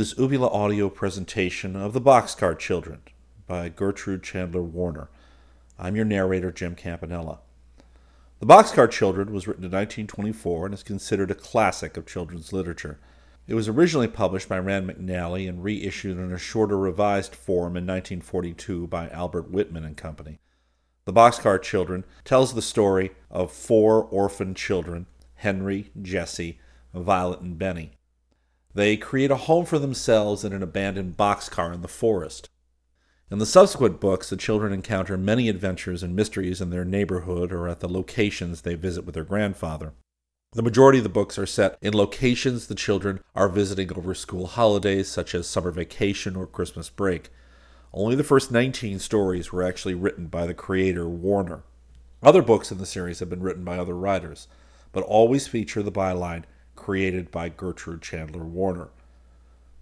This Uvula audio presentation of The Boxcar Children by Gertrude Chandler Warner. I'm your narrator, Jim Campanella. The Boxcar Children was written in 1924 and is considered a classic of children's literature. It was originally published by Rand McNally and reissued in a shorter revised form in 1942 by Albert Whitman and Company. The Boxcar Children tells the story of four orphan children Henry, Jessie, Violet, and Benny. They create a home for themselves in an abandoned boxcar in the forest. In the subsequent books, the children encounter many adventures and mysteries in their neighborhood or at the locations they visit with their grandfather. The majority of the books are set in locations the children are visiting over school holidays, such as summer vacation or Christmas break. Only the first 19 stories were actually written by the creator, Warner. Other books in the series have been written by other writers, but always feature the byline created by Gertrude Chandler Warner.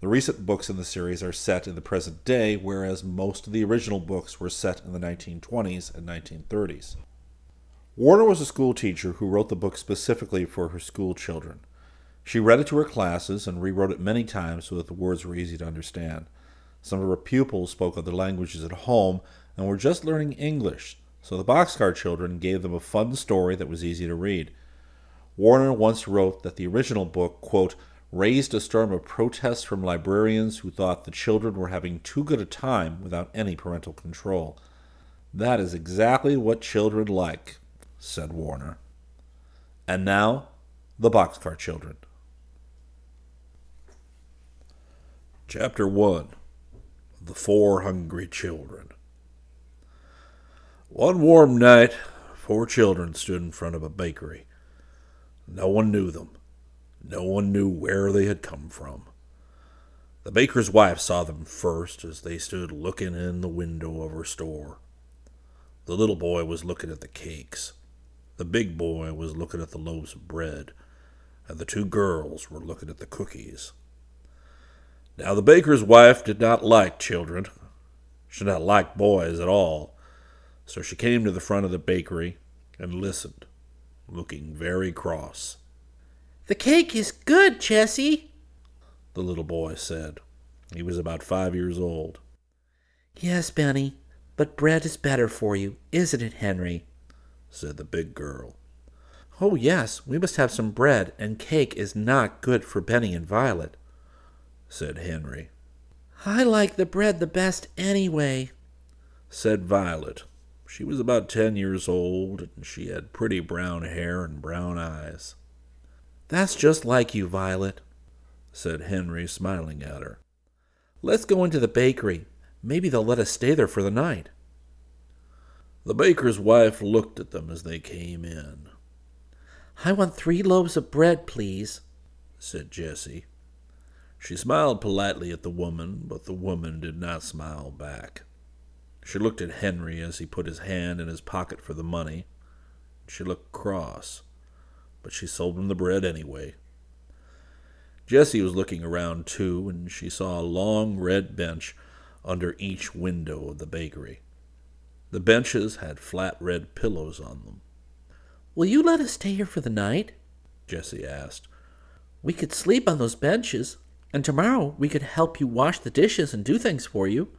The recent books in the series are set in the present day, whereas most of the original books were set in the 1920s and 1930s. Warner was a school teacher who wrote the book specifically for her school children. She read it to her classes and rewrote it many times so that the words were easy to understand. Some of her pupils spoke other languages at home and were just learning English, so the Boxcar children gave them a fun story that was easy to read. Warner once wrote that the original book, quote, raised a storm of protests from librarians who thought the children were having too good a time without any parental control. That is exactly what children like, said Warner. And now, the Boxcar Children. Chapter 1 The Four Hungry Children. One warm night, four children stood in front of a bakery. No one knew them. No one knew where they had come from. The baker's wife saw them first as they stood looking in the window of her store. The little boy was looking at the cakes. The big boy was looking at the loaves of bread, and the two girls were looking at the cookies. Now, the baker's wife did not like children. She did not like boys at all, so she came to the front of the bakery and listened looking very cross. The cake is good, Jessie, the little boy said. He was about five years old. Yes, Benny, but bread is better for you, isn't it, Henry? said the big girl. Oh, yes, we must have some bread, and cake is not good for Benny and Violet, said Henry. I like the bread the best anyway, said Violet, she was about ten years old, and she had pretty brown hair and brown eyes. That's just like you, Violet, said Henry, smiling at her. Let's go into the bakery. Maybe they'll let us stay there for the night. The baker's wife looked at them as they came in. I want three loaves of bread, please, said Jessie. She smiled politely at the woman, but the woman did not smile back. She looked at Henry as he put his hand in his pocket for the money. She looked cross, but she sold him the bread anyway. Jessie was looking around too, and she saw a long red bench under each window of the bakery. The benches had flat red pillows on them. Will you let us stay here for the night? Jessie asked. We could sleep on those benches, and tomorrow we could help you wash the dishes and do things for you.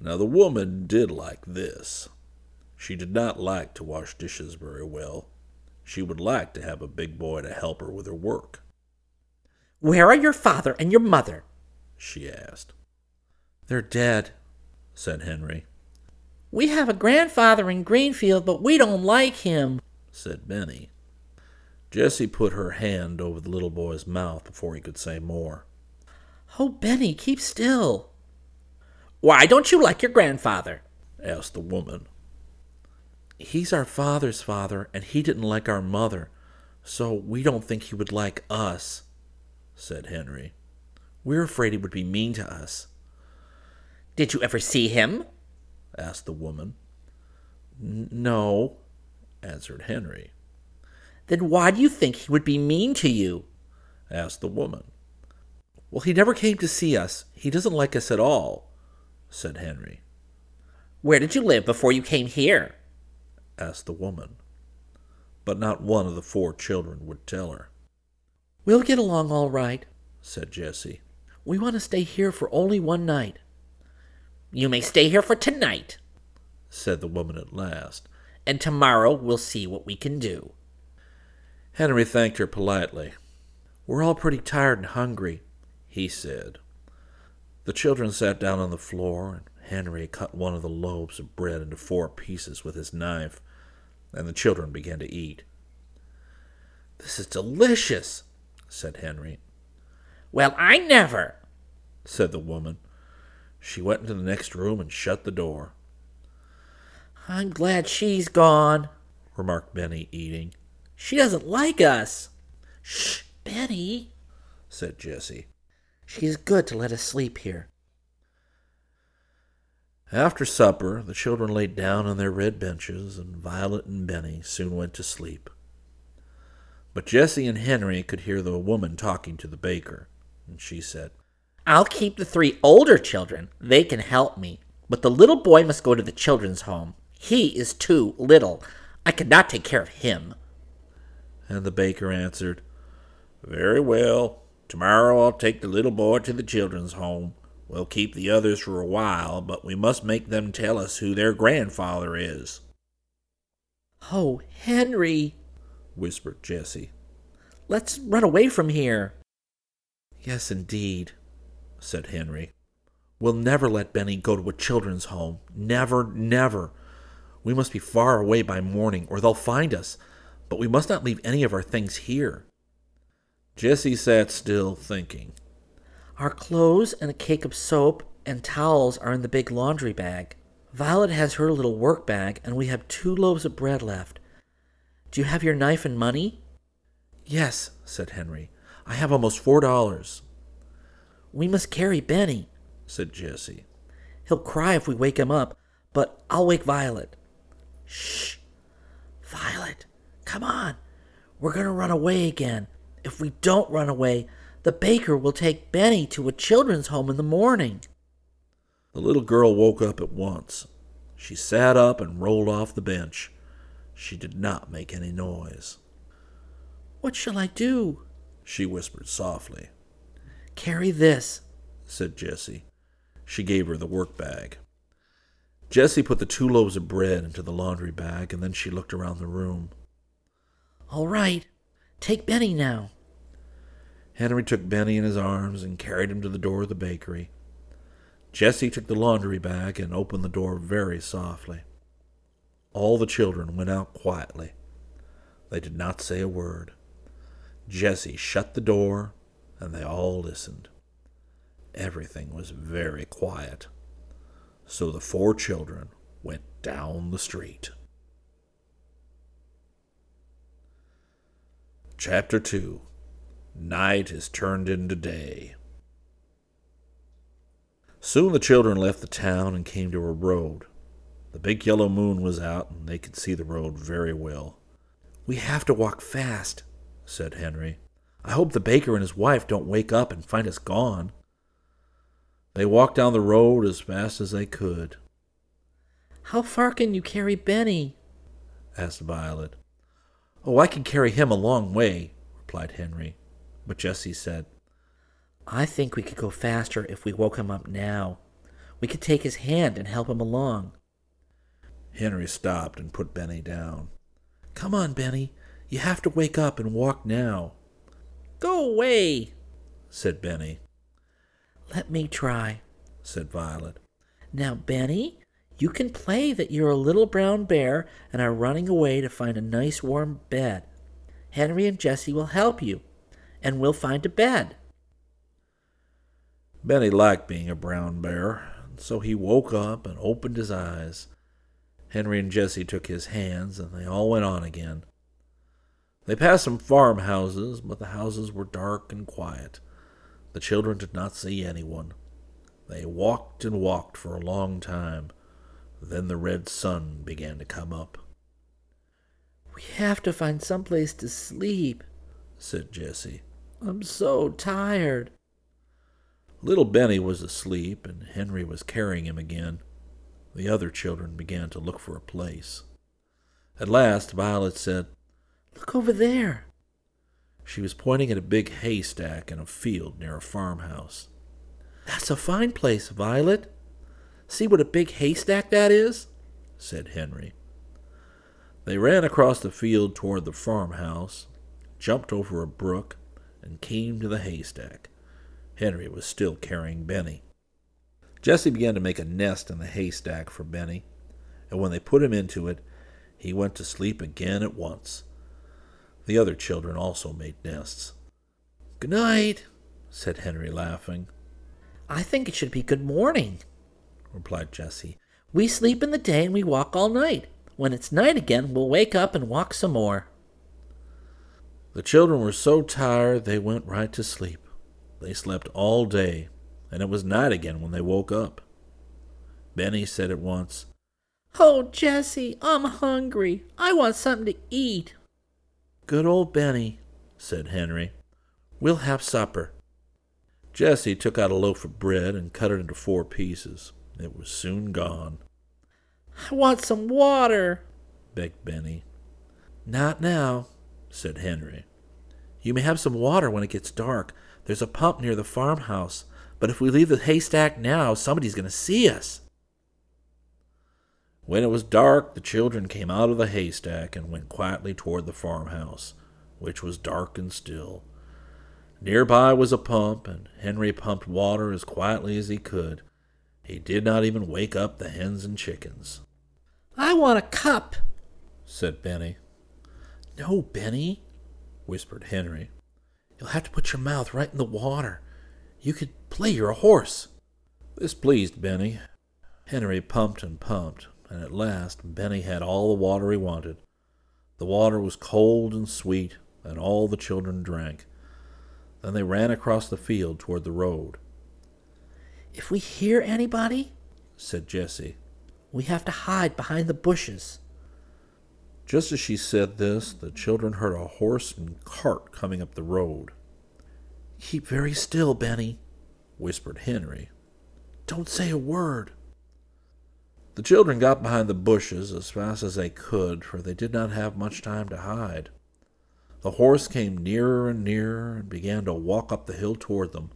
Now the woman did like this. She did not like to wash dishes very well. She would like to have a big boy to help her with her work. Where are your father and your mother? she asked. They're dead, said Henry. We have a grandfather in Greenfield, but we don't like him, said Benny. Jessie put her hand over the little boy's mouth before he could say more. Oh, Benny, keep still, why don't you like your grandfather? asked the woman. He's our father's father, and he didn't like our mother, so we don't think he would like us, said Henry. We're afraid he would be mean to us. Did you ever see him? asked the woman. No, answered Henry. Then why do you think he would be mean to you? asked the woman. Well, he never came to see us. He doesn't like us at all, said Henry. Where did you live before you came here? asked the woman. But not one of the four children would tell her. We'll get along all right, said Jessie. We want to stay here for only one night. You may stay here for tonight, said the woman at last. and tomorrow we'll see what we can do. Henry thanked her politely. We're all pretty tired and hungry, he said. The children sat down on the floor, and Henry cut one of the loaves of bread into four pieces with his knife, and the children began to eat. This is delicious, said Henry. Well, I never, said the woman. She went into the next room and shut the door. I'm glad she's gone, remarked Benny, eating. She doesn't like us. Shh, Benny, said Jessie. She's good to let us sleep here. After supper, the children lay down on their red benches, and Violet and Benny soon went to sleep. But Jessie and Henry could hear the woman talking to the baker, and she said, I'll keep the three older children. They can help me. But the little boy must go to the children's home. He is too little. I cannot take care of him. And the baker answered, Very well. Tomorrow I'll take the little boy to the children's home. We'll keep the others for a while, but we must make them tell us who their grandfather is. Oh, Henry, whispered Jessie. Let's run away from here. Yes, indeed, said Henry. We'll never let Benny go to a children's home. Never, never. We must be far away by morning, or they'll find us. But we must not leave any of our things here. Jessie sat still, thinking. Our clothes and a cake of soap and towels are in the big laundry bag. Violet has her little work bag, and we have two loaves of bread left. Do you have your knife and money? Yes, said Henry. I have almost four dollars. We must carry Benny, said Jessie. He'll cry if we wake him up, but I'll wake Violet. Shh! Violet, come on. We're going to run away again. If we don't run away, the baker will take Benny to a children's home in the morning. The little girl woke up at once. She sat up and rolled off the bench. She did not make any noise. What shall I do? she whispered softly. Carry this, said Jessie. She gave her the work bag. Jessie put the two loaves of bread into the laundry bag, and then she looked around the room. All right, take Benny now. Henry took Benny in his arms and carried him to the door of the bakery. Jessie took the laundry bag and opened the door very softly. All the children went out quietly. They did not say a word. Jessie shut the door, and they all listened. Everything was very quiet. So the four children went down the street. Chapter 2 Night is turned into day. Soon the children left the town and came to a road. The big yellow moon was out, and they could see the road very well. We have to walk fast, said Henry. I hope the baker and his wife don't wake up and find us gone. They walked down the road as fast as they could. How far can you carry Benny? asked Violet. Oh, I can carry him a long way, replied Henry. But Jessie said, I think we could go faster if we woke him up now. We could take his hand and help him along. Henry stopped and put Benny down. Come on, Benny. You have to wake up and walk now. Go away, said Benny. Let me try, said Violet. Now, Benny, you can play that you're a little brown bear and are running away to find a nice warm bed. Henry and Jessie will help you, and we'll find a bed. Benny liked being a brown bear, so he woke up and opened his eyes. Henry and Jessie took his hands, and they all went on again. They passed some farmhouses, but the houses were dark and quiet. The children did not see anyone. They walked and walked for a long time. Then the red sun began to come up. We have to find some place to sleep, said Jessie. I'm so tired. Little Benny was asleep, and Henry was carrying him again. The other children began to look for a place. At last, Violet said, Look over there. She was pointing at a big haystack in a field near a farmhouse. That's a fine place, Violet. See what a big haystack that is? said Henry. They ran across the field toward the farmhouse, jumped over a brook, and came to the haystack. Henry was still carrying Benny. Jessie began to make a nest in the haystack for Benny, and when they put him into it, he went to sleep again at once. The other children also made nests. Good night, said Henry, laughing. I think it should be good morning, replied Jessie. We sleep in the day and we walk all night. When it's night again, we'll wake up and walk some more. The children were so tired they went right to sleep. They slept all day, and it was night again when they woke up. Benny said at once, Oh, Jessie, I'm hungry. I want something to eat. Good old Benny, said Henry. We'll have supper. Jessie took out a loaf of bread and cut it into four pieces. It was soon gone. I want some water, begged Benny. Not now, said Henry. You may have some water when it gets dark. There's a pump near the farmhouse, but if we leave the haystack now, somebody's going to see us. When it was dark, the children came out of the haystack and went quietly toward the farmhouse, which was dark and still. Nearby was a pump, and Henry pumped water as quietly as he could. He did not even wake up the hens and chickens. I want a cup, said Benny. No, Benny, whispered Henry. You'll have to put your mouth right in the water. You could play you're a horse. This pleased Benny. Henry pumped and pumped, and at last Benny had all the water he wanted. The water was cold and sweet, and all the children drank. Then they ran across the field toward the road. If we hear anybody, said Jessie, we have to hide behind the bushes. Just as she said this, the children heard a horse and cart coming up the road. Keep very still, Benny, whispered Henry. Don't say a word. The children got behind the bushes as fast as they could, for they did not have much time to hide. The horse came nearer and nearer and began to walk up the hill toward them.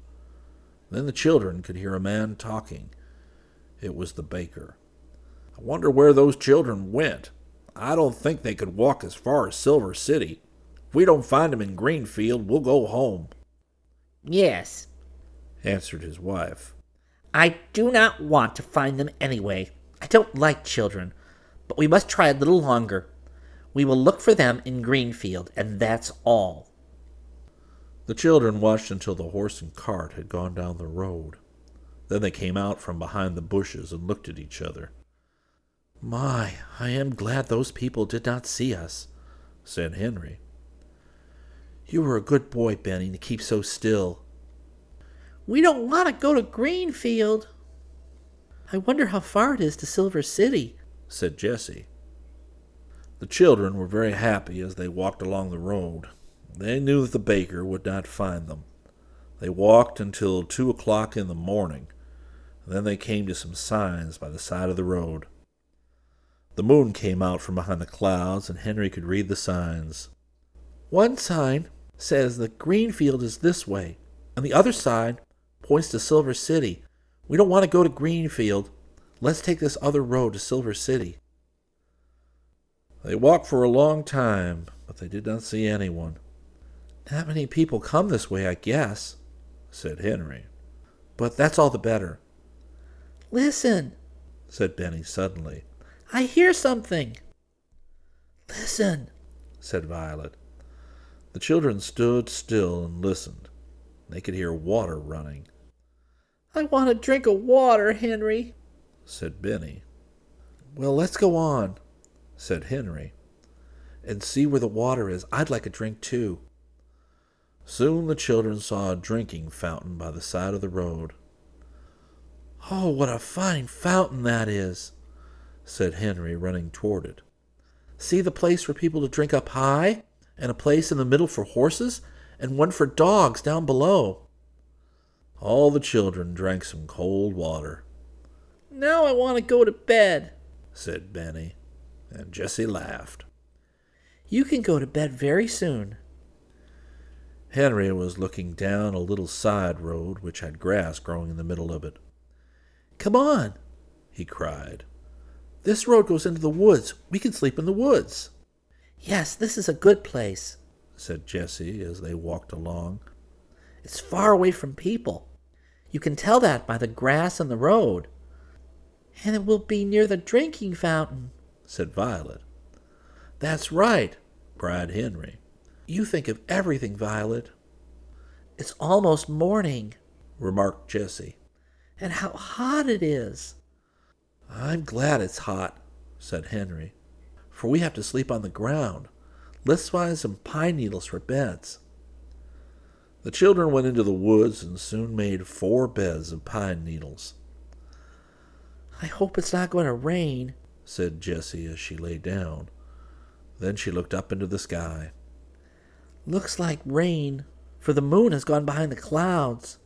Then the children could hear a man talking. It was the baker. I wonder where those children went. I don't think they could walk as far as Silver City. If we don't find them in Greenfield, we'll go home. Yes, answered his wife. I do not want to find them anyway. I don't like children, but we must try a little longer. We will look for them in Greenfield, and that's all. The children watched until the horse and cart had gone down the road. Then they came out from behind the bushes and looked at each other. My, I am glad those people did not see us, said Henry. You were a good boy, Benny, to keep so still. We don't want to go to Greenfield. I wonder how far it is to Silver City, said Jessie. The children were very happy as they walked along the road. They knew that the baker would not find them. They walked until two o'clock in the morning. Then they came to some signs by the side of the road. The moon came out from behind the clouds, and Henry could read the signs. One sign says the Greenfield is this way, and the other sign points to Silver City. We don't want to go to Greenfield. Let's take this other road to Silver City. They walked for a long time, but they did not see anyone. Not many people come this way, I guess, said Henry. But that's all the better. Listen, said Benny suddenly. I hear something. Listen, said Violet. The children stood still and listened. They could hear water running. I want a drink of water, Henry, said Benny. Well, let's go on, said Henry, and see where the water is. I'd like a drink too. Soon the children saw a drinking fountain by the side of the road. Oh, what a fine fountain that is, said Henry, running toward it. See the place for people to drink up high, and a place in the middle for horses, and one for dogs down below. All the children drank some cold water. Now I want to go to bed, said Benny, and Jessie laughed. You can go to bed very soon. Henry was looking down a little side road which had grass growing in the middle of it. Come on, he cried. This road goes into the woods. We can sleep in the woods. Yes, this is a good place, said Jessie as they walked along. It's far away from people. You can tell that by the grass and the road. And it will be near the drinking fountain, said Violet. That's right, cried Henry. You think of everything, Violet. It's almost morning, remarked Jessie. And how hot it is. I'm glad it's hot, said Henry, for we have to sleep on the ground. Let's find some pine needles for beds. The children went into the woods and soon made four beds of pine needles. I hope it's not going to rain, said Jessie as she lay down. Then she looked up into the sky. Looks like rain, for the moon has gone behind the clouds.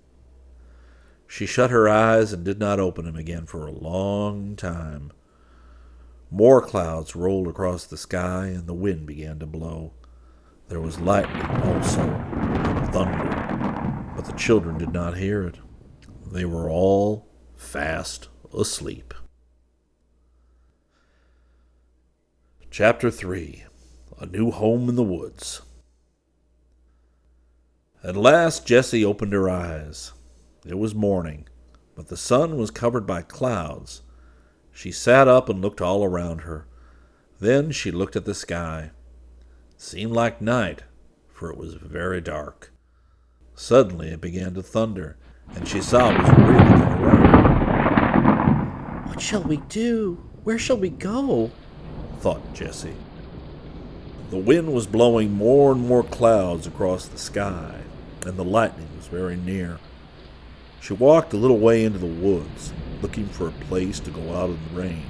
She shut her eyes and did not open them again for a long time. More clouds rolled across the sky, and the wind began to blow. There was lightning also, and thunder, but the children did not hear it. They were all fast asleep. Chapter 3 A New Home in the Woods. At last Jessie opened her eyes. It was morning, but the sun was covered by clouds. She sat up and looked all around her. Then she looked at the sky. It seemed like night, for it was very dark. Suddenly it began to thunder, and she saw it was really going rain. What shall we do? Where shall we go? thought Jessie. The wind was blowing more and more clouds across the sky, and the lightning was very near. She walked a little way into the woods, looking for a place to go out in the rain.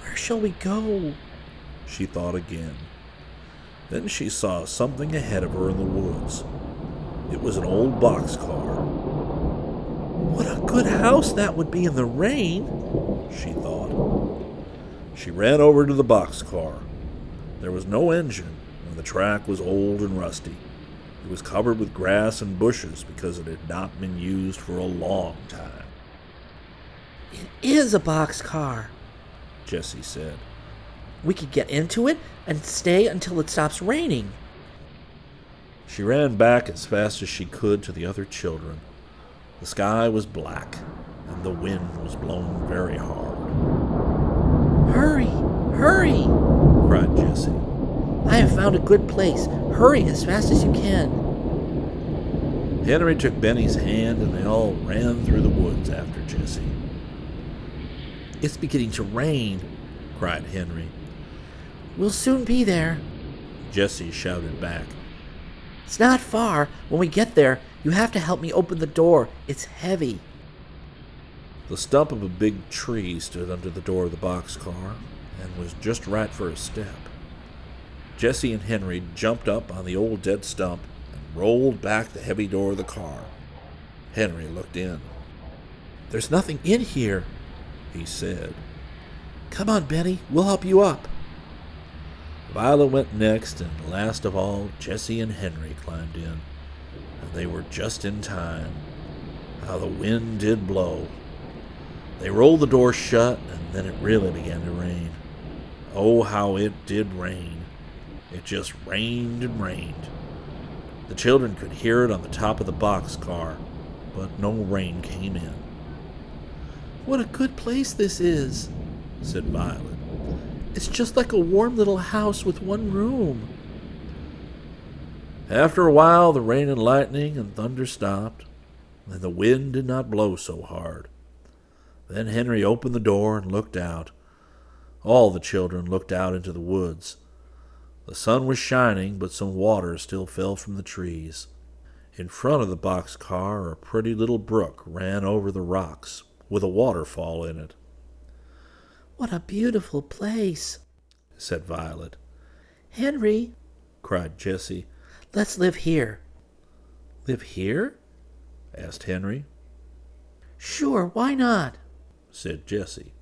Where shall we go? She thought again. Then she saw something ahead of her in the woods. It was an old boxcar. What a good house that would be in the rain, she thought. She ran over to the boxcar. There was no engine, and the track was old and rusty. It was covered with grass and bushes because it had not been used for a long time. It is a boxcar, Jessie said. We could get into it and stay until it stops raining. She ran back as fast as she could to the other children. The sky was black, and the wind was blowing very hard. Hurry, hurry, cried Jessie. I have found a good place. Hurry as fast as you can. Henry took Benny's hand, and they all ran through the woods after Jessie. It's beginning to rain, cried Henry. We'll soon be there, Jessie shouted back. It's not far. When we get there, you have to help me open the door. It's heavy. The stump of a big tree stood under the door of the boxcar and was just right for a step. Jessie and Henry jumped up on the old dead stump and rolled back the heavy door of the car. Henry looked in. There's nothing in here, he said. Come on, Benny, we'll help you up. Violet went next, and last of all, Jessie and Henry climbed in. And they were just in time. How the wind did blow. They rolled the door shut, and then it really began to rain. Oh, how it did rain. It just rained and rained. The children could hear it on the top of the boxcar, but no rain came in. What a good place this is, said Violet. It's just like a warm little house with one room. After a while, the rain and lightning and thunder stopped, and the wind did not blow so hard. Then Henry opened the door and looked out. All the children looked out into the woods. The sun was shining, but some water still fell from the trees. In front of the box car, a pretty little brook ran over the rocks, with a waterfall in it. What a beautiful place, said Violet. Henry, cried Jessie, let's live here. Live here? asked Henry. Sure, why not? said Jessie.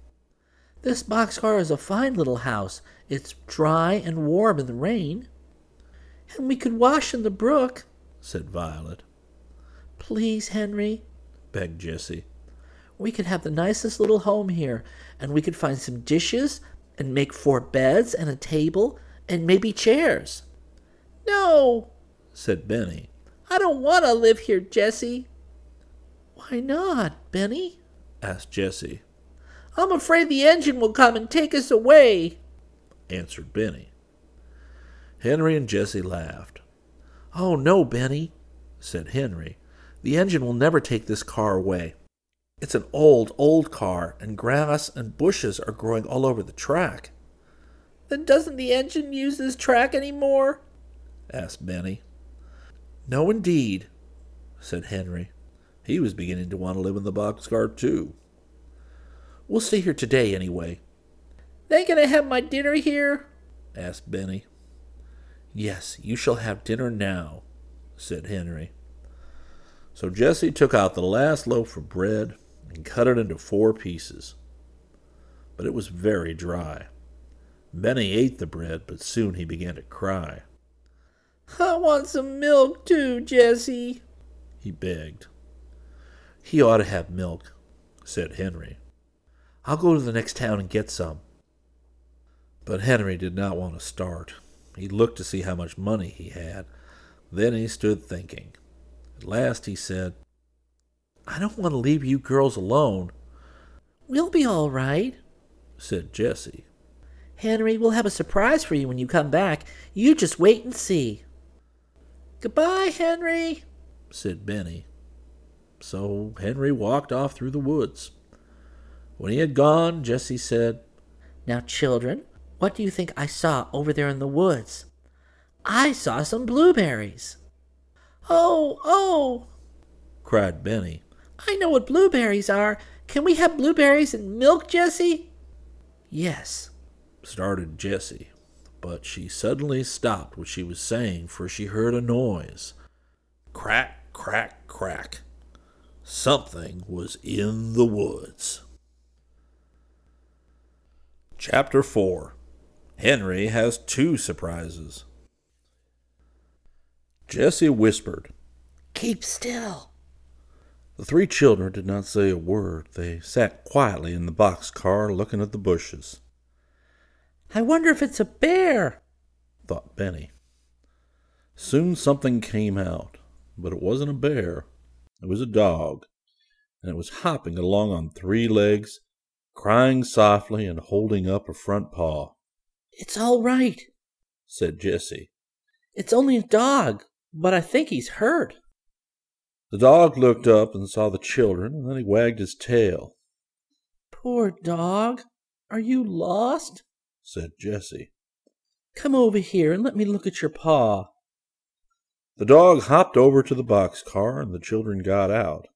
This boxcar is a fine little house. It's dry and warm in the rain. And we could wash in the brook, said Violet. Please, Henry, begged Jessie. We could have the nicest little home here, and we could find some dishes and make four beds and a table and maybe chairs. No, said Benny. I don't want to live here, Jessie. Why not, Benny? asked Jessie. I'm afraid the engine will come and take us away, answered Benny. Henry and Jessie laughed. Oh, no, Benny, said Henry. The engine will never take this car away. It's an old, old car, and grass and bushes are growing all over the track. Then doesn't the engine use this track any more? asked Benny. No, indeed, said Henry. He was beginning to want to live in the boxcar, too. We'll stay here today, anyway. They gonna have my dinner here? asked Benny. Yes, you shall have dinner now, said Henry. So Jessie took out the last loaf of bread and cut it into four pieces. But it was very dry. Benny ate the bread, but soon he began to cry. I want some milk too, Jessie, he begged. He ought to have milk, said Henry. I'll go to the next town and get some. But Henry did not want to start. He looked to see how much money he had. Then he stood thinking. At last he said, I don't want to leave you girls alone. We'll be all right, said Jessie. Henry, we'll have a surprise for you when you come back. You just wait and see. Goodbye, Henry, said Benny. So Henry walked off through the woods. When he had gone, Jessie said, Now, children, what do you think I saw over there in the woods? I saw some blueberries. Oh, oh, cried Benny. I know what blueberries are. Can we have blueberries and milk, Jessie? Yes, started Jessie, but she suddenly stopped what she was saying, for she heard a noise. Crack, crack, crack. Something was in the woods. Chapter 4 Henry has two surprises. Jessie whispered, Keep still. The three children did not say a word. They sat quietly in the box car looking at the bushes. I wonder if it's a bear, thought Benny. Soon something came out, but it wasn't a bear. It was a dog, and it was hopping along on three legs, crying softly and holding up a front paw. It's all right, said Jessie. It's only a dog, but I think he's hurt. The dog looked up and saw the children, and then he wagged his tail. Poor dog. Are you lost? said Jessie. Come over here and let me look at your paw. The dog hopped over to the box car, and the children got out.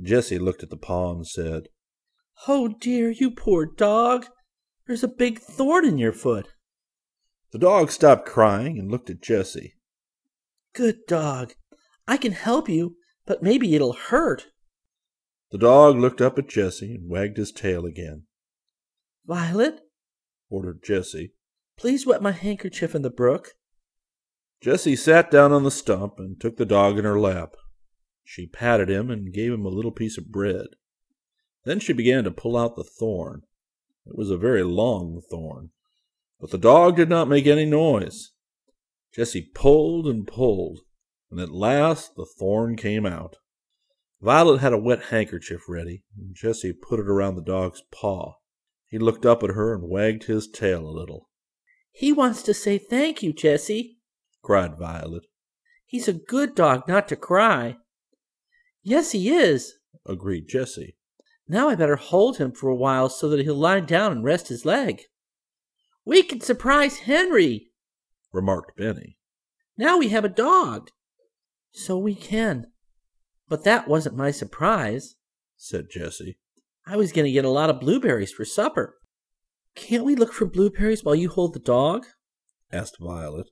Jessie looked at the paw and said, Oh dear, you poor dog. There's a big thorn in your foot. The dog stopped crying and looked at Jessie. Good dog. I can help you, but maybe it'll hurt. The dog looked up at Jessie and wagged his tail again. Violet, ordered Jessie, please wet my handkerchief in the brook. Jessie sat down on the stump and took the dog in her lap. She patted him and gave him a little piece of bread. Then she began to pull out the thorn. It was a very long thorn, but the dog did not make any noise. Jessie pulled and pulled, and at last the thorn came out. Violet had a wet handkerchief ready, and Jessie put it around the dog's paw. He looked up at her and wagged his tail a little. He wants to say thank you, Jessie, cried Violet. He's a good dog not to cry. Yes, he is, agreed Jessie. Now I better hold him for a while so that he'll lie down and rest his leg. We can surprise Henry, remarked Benny. Now we have a dog. So we can. But that wasn't my surprise, said Jessie. I was going to get a lot of blueberries for supper. Can't we look for blueberries while you hold the dog? asked Violet.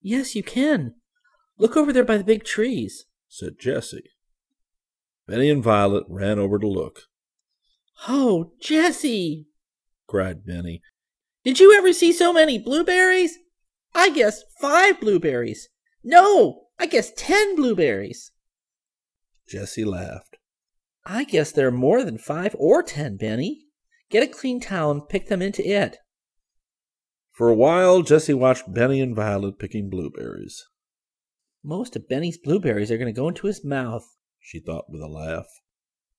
Yes, you can. Look over there by the big trees, said Jessie. Benny and Violet ran over to look. Oh, Jessie, cried Benny. Did you ever see so many blueberries? I guess five blueberries. No, I guess ten blueberries. Jessie laughed. I guess there are more than five or ten, Benny. Get a clean towel and pick them into it. For a while, Jessie watched Benny and Violet picking blueberries. Most of Benny's blueberries are going to go into his mouth, she thought with a laugh.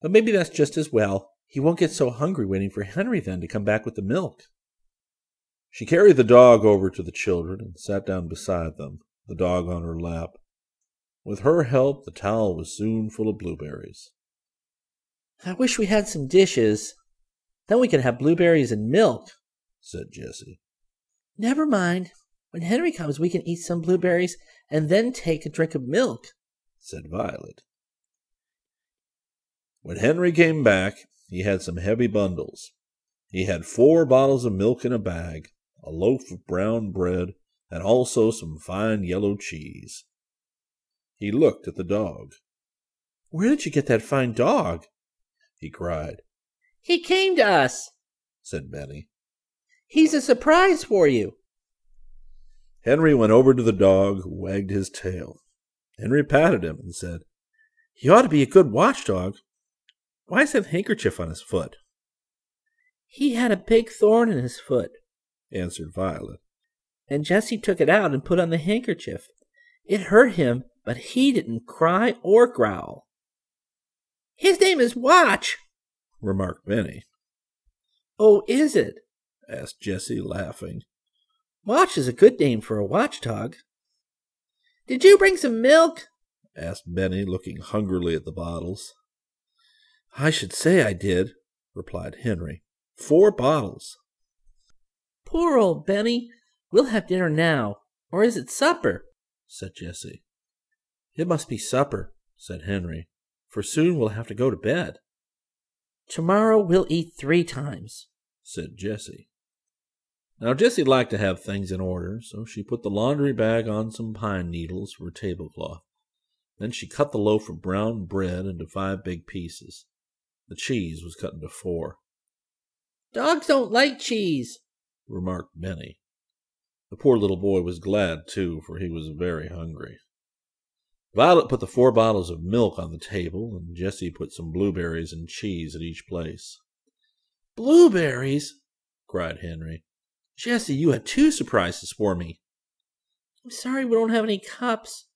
But maybe that's just as well. He won't get so hungry waiting for Henry then to come back with the milk. She carried the dog over to the children and sat down beside them, the dog on her lap. With her help, the towel was soon full of blueberries. I wish we had some dishes. Then we could have blueberries and milk, said Jessie. Never mind. When Henry comes, we can eat some blueberries and then take a drink of milk, said Violet. When Henry came back, he had some heavy bundles. He had four bottles of milk in a bag, a loaf of brown bread, and also some fine yellow cheese. He looked at the dog. Where did you get that fine dog? he cried. He came to us, said Benny. He's a surprise for you. Henry went over to the dog, who wagged his tail. Henry patted him and said, He ought to be a good watchdog. Why is that handkerchief on his foot? He had a big thorn in his foot, answered Violet. And Jessie took it out and put on the handkerchief. It hurt him, but he didn't cry or growl. His name is Watch, remarked Benny. Oh, is it? asked Jessie, laughing. Watch is a good name for a watchdog. Did you bring some milk? asked Benny, looking hungrily at the bottles. I should say I did, replied Henry. Four bottles. Poor old Benny. We'll have dinner now. Or is it supper? said Jessie. It must be supper, said Henry, for soon we'll have to go to bed. Tomorrow we'll eat three times, said Jessie. Now Jessie liked to have things in order, so she put the laundry bag on some pine needles for a tablecloth. Then she cut the loaf of brown bread into five big pieces. The cheese was cut into four. Dogs don't like cheese, remarked Benny. The poor little boy was glad, too, for he was very hungry. Violet put the four bottles of milk on the table, and Jessie put some blueberries and cheese at each place. Blueberries! cried Henry. Jessie, you had two surprises for me. I'm sorry we don't have any cups,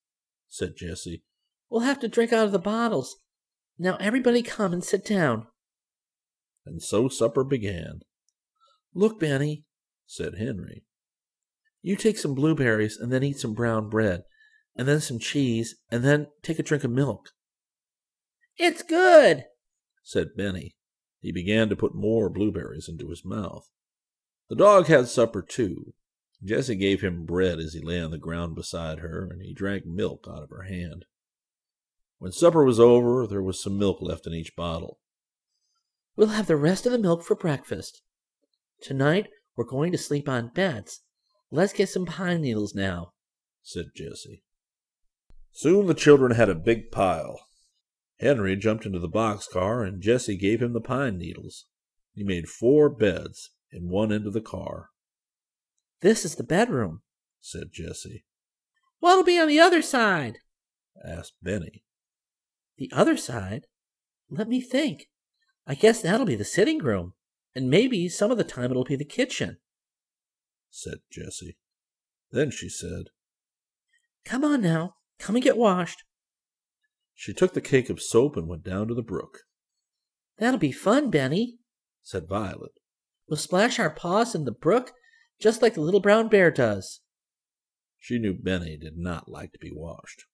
said Jessie. We'll have to drink out of the bottles. Now everybody come and sit down. And so supper began. Look, Benny, said Henry. You take some blueberries and then eat some brown bread, and then some cheese, and then take a drink of milk. It's good, said Benny. He began to put more blueberries into his mouth. The dog had supper too. Jessie gave him bread as he lay on the ground beside her, and he drank milk out of her hand. When supper was over, there was some milk left in each bottle. We'll have the rest of the milk for breakfast. Tonight we're going to sleep on beds. Let's get some pine needles now, said Jessie. Soon the children had a big pile. Henry jumped into the boxcar, and Jessie gave him the pine needles. He made four beds, in one end of the car. This is the bedroom, said Jessie. What'll be on the other side? asked Benny. The other side? Let me think. I guess that'll be the sitting room, and maybe some of the time it'll be the kitchen, said Jessie. Then she said, Come on now, come and get washed. She took the cake of soap and went down to the brook. That'll be fun, Benny, said Violet. We'll splash our paws in the brook just like the little brown bear does. She knew Benny did not like to be washed.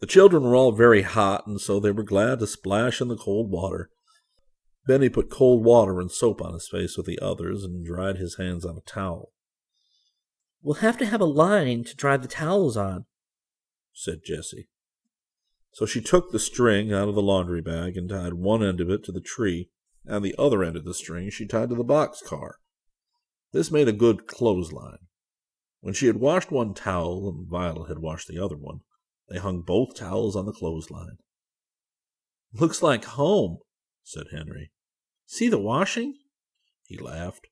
The children were all very hot, and so they were glad to splash in the cold water. Benny put cold water and soap on his face with the others and dried his hands on a towel. We'll have to have a line to dry the towels on, said Jessie. So she took the string out of the laundry bag and tied one end of it to the tree and the other end of the string she tied to the box car. This made a good clothesline. When she had washed one towel and Violet had washed the other one, they hung both towels on the clothesline. Looks like home, said Henry. See the washing? He laughed.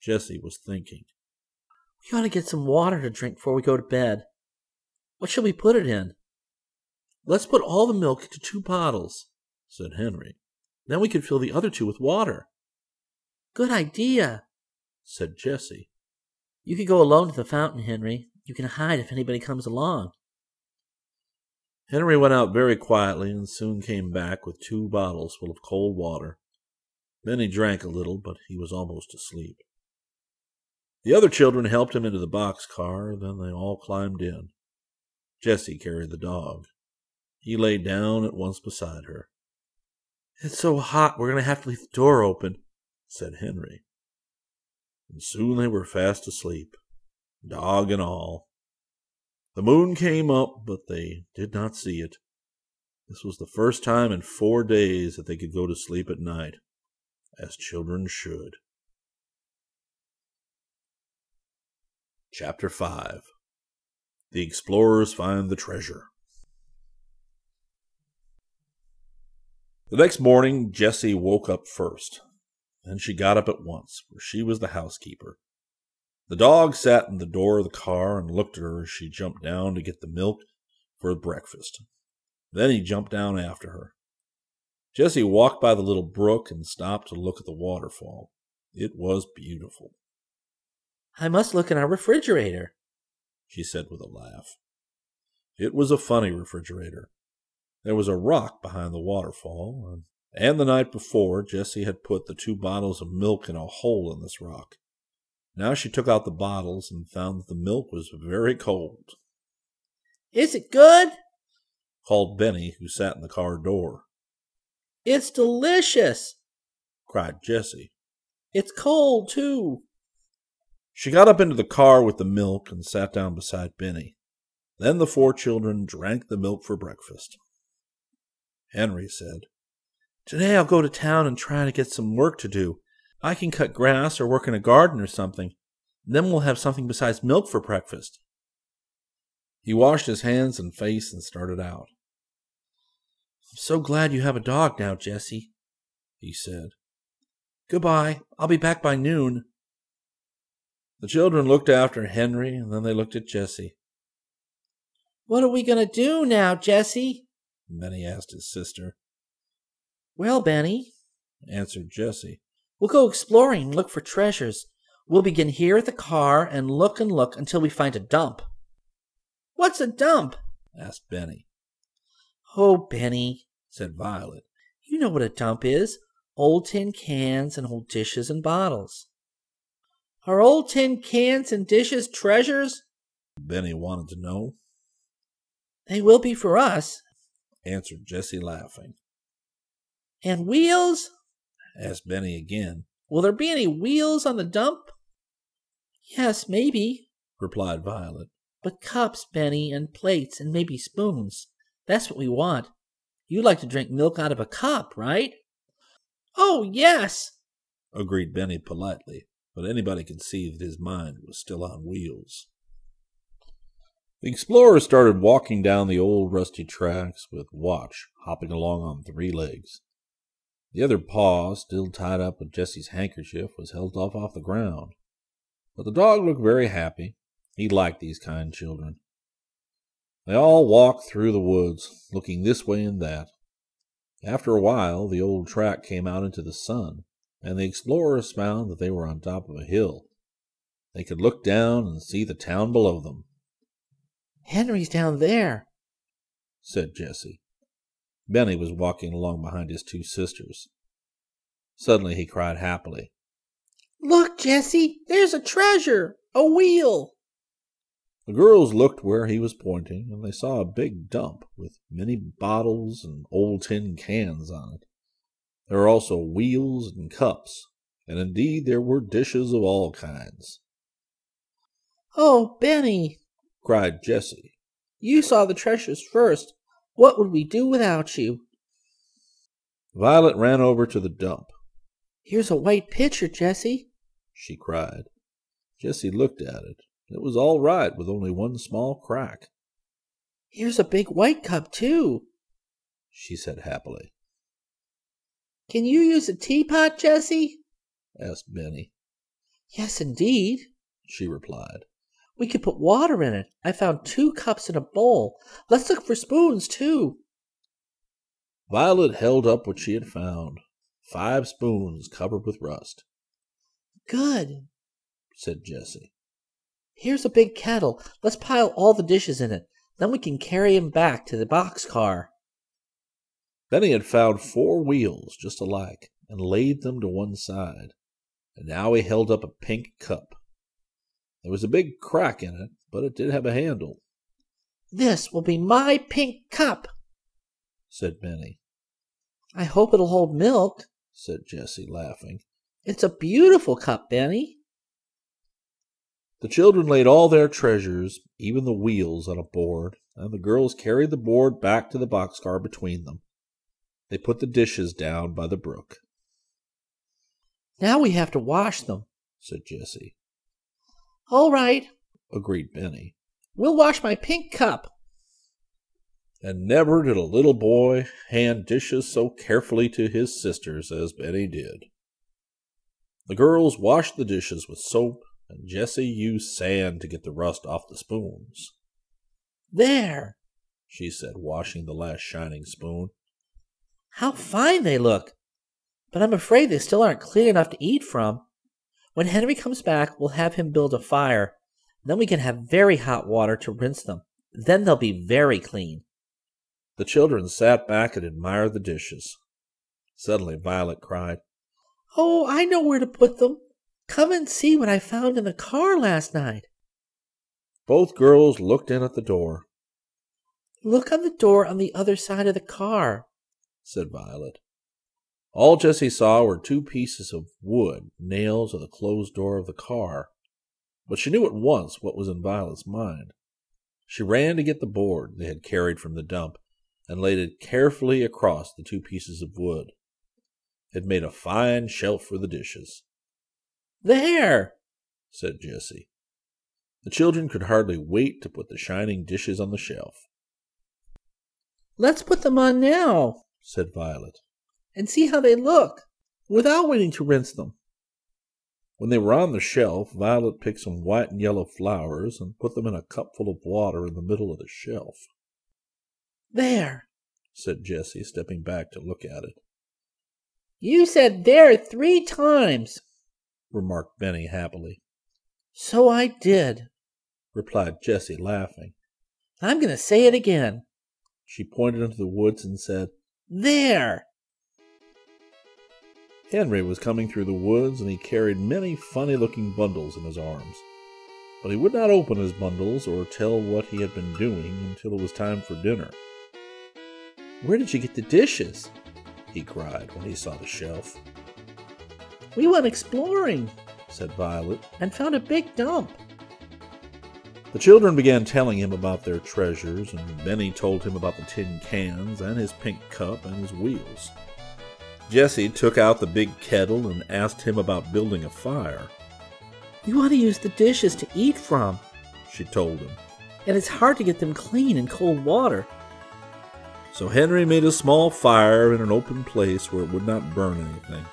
Jessie was thinking. We ought to get some water to drink before we go to bed, What shall we put it in? Let's put all the milk into two bottles, said Henry. Then we could fill the other two with water. Good idea, said Jessie. You could go alone to the fountain, Henry. You can hide if anybody comes along. Henry went out very quietly and soon came back with two bottles full of cold water. Benny drank a little, but he was almost asleep. The other children helped him into the box car, then they all climbed in. Jessie carried the dog. He lay down at once beside her. It's so hot we're going to have to leave the door open, said Henry. And soon they were fast asleep, dog and all. The moon came up, but they did not see it. This was the first time in four days that they could go to sleep at night, as children should. Chapter 5 The Explorers Find the Treasure. The next morning, Jessie woke up first. Then she got up at once, for she was the housekeeper. The dog sat in the door of the car and looked at her as she jumped down to get the milk for breakfast. Then he jumped down after her. Jessie walked by the little brook and stopped to look at the waterfall. It was beautiful. I must look in our refrigerator, she said with a laugh. It was a funny refrigerator. There was a rock behind the waterfall, and the night before Jessie had put the two bottles of milk in a hole in this rock. Now she took out the bottles and found that the milk was very cold. Is it good? called Benny, who sat in the car door. It's delicious, cried Jessie. It's cold, too. She got up into the car with the milk and sat down beside Benny. Then the four children drank the milk for breakfast. Henry said, Today I'll go to town and try to get some work to do. I can cut grass or work in a garden or something. Then we'll have something besides milk for breakfast. He washed his hands and face and started out. I'm so glad you have a dog now, Jessie, he said. Goodbye. I'll be back by noon. The children looked after Henry, and then they looked at Jessie. What are we going to do now, Jessie? Benny asked his sister. Well, Benny, answered Jessie, we'll go exploring and look for treasures. We'll begin here at the car and look and look until we find a dump. What's a dump? asked Benny. Oh, Benny, said Violet. You know what a dump is old tin cans and old dishes and bottles. Are old tin cans and dishes treasures? Benny wanted to know. They will be for us, answered Jessie, laughing. And wheels? Asked Benny again. Will there be any wheels on the dump? Yes, maybe, replied Violet. But cups, Benny, and plates, and maybe spoons. That's what we want. You like to drink milk out of a cup, right? Oh, yes, agreed Benny politely but anybody could see that his mind was still on wheels. The explorers started walking down the old rusty tracks with Watch hopping along on three legs. The other paw, still tied up with Jessie's handkerchief, was held off off the ground. But the dog looked very happy. He liked these kind children. They all walked through the woods, looking this way and that. After a while, the old track came out into the sun, and the explorers found that they were on top of a hill. They could look down and see the town below them. Henry's down there, said Jessie. Benny was walking along behind his two sisters. Suddenly he cried happily, Look, Jessie, there's a treasure, a wheel. The girls looked where he was pointing, and they saw a big dump with many bottles and old tin cans on it. There were also wheels and cups, and indeed there were dishes of all kinds. Oh, Benny, cried Jessie. You saw the treasures first. What would we do without you? Violet ran over to the dump. Here's a white pitcher, Jessie, she cried. Jessie looked at it. It was all right with only one small crack. Here's a big white cup, too, she said happily. Can you use a teapot, Jessie? asked Benny. Yes, indeed, she replied. We could put water in it. I found two cups in a bowl. Let's look for spoons, too. Violet held up what she had found five spoons covered with rust. Good, said Jessie. Here's a big kettle. Let's pile all the dishes in it. Then we can carry carry 'em back to the box car. Benny had found four wheels just alike and laid them to one side, and now he held up a pink cup. There was a big crack in it, but it did have a handle. This will be my pink cup, said Benny. I hope it'll hold milk, said Jessie, laughing. It's a beautiful cup, Benny. The children laid all their treasures, even the wheels, on a board, and the girls carried the board back to the boxcar between them. They put the dishes down by the brook. Now we have to wash them, said Jessie. All right, agreed Benny. We'll wash my pink cup. And never did a little boy hand dishes so carefully to his sisters as Benny did. The girls washed the dishes with soap and Jessie used sand to get the rust off the spoons. There, she said, washing the last shining spoon. How fine they look! But I'm afraid they still aren't clean enough to eat from. When Henry comes back, we'll have him build a fire. Then we can have very hot water to rinse them. Then they'll be very clean. The children sat back and admired the dishes. Suddenly Violet cried, Oh, I know where to put them. Come and see what I found in the car last night. Both girls looked in at the door. Look on the door on the other side of the car, said Violet. All Jessie saw were two pieces of wood nailed to the closed door of the car, but she knew at once what was in Violet's mind. She ran to get the board they had carried from the dump and laid it carefully across the two pieces of wood. It made a fine shelf for the dishes. There, said Jessie. The children could hardly wait to put the shining dishes on the shelf. Let's put them on now, said Violet, and see how they look, without waiting to rinse them. When they were on the shelf, Violet picked some white and yellow flowers and put them in a cupful of water in the middle of the shelf. There, said Jessie, stepping back to look at it. You said there three times, remarked Benny happily. So I did, replied Jessie, laughing. I'm going to say it again. She pointed into the woods and said, There! Henry was coming through the woods and he carried many funny looking bundles in his arms. But he would not open his bundles or tell what he had been doing until it was time for dinner. Where did you get the dishes? he cried when he saw the shelf. We went exploring, said Violet, and found a big dump. The children began telling him about their treasures, and Benny told him about the tin cans and his pink cup and his wheels. Jessie took out the big kettle and asked him about building a fire. We want to use the dishes to eat from, she told him. And it's hard to get them clean in cold water. So Henry made a small fire in an open place where it would not burn anything.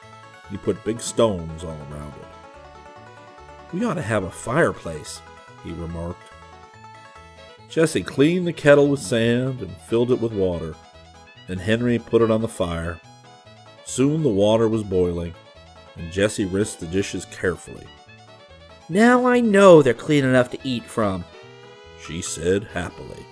He put big stones all around it. We ought to have a fireplace, he remarked. Jessie cleaned the kettle with sand and filled it with water. Then Henry put it on the fire. Soon the water was boiling, and Jessie rinsed the dishes carefully. Now I know they're clean enough to eat from, she said happily.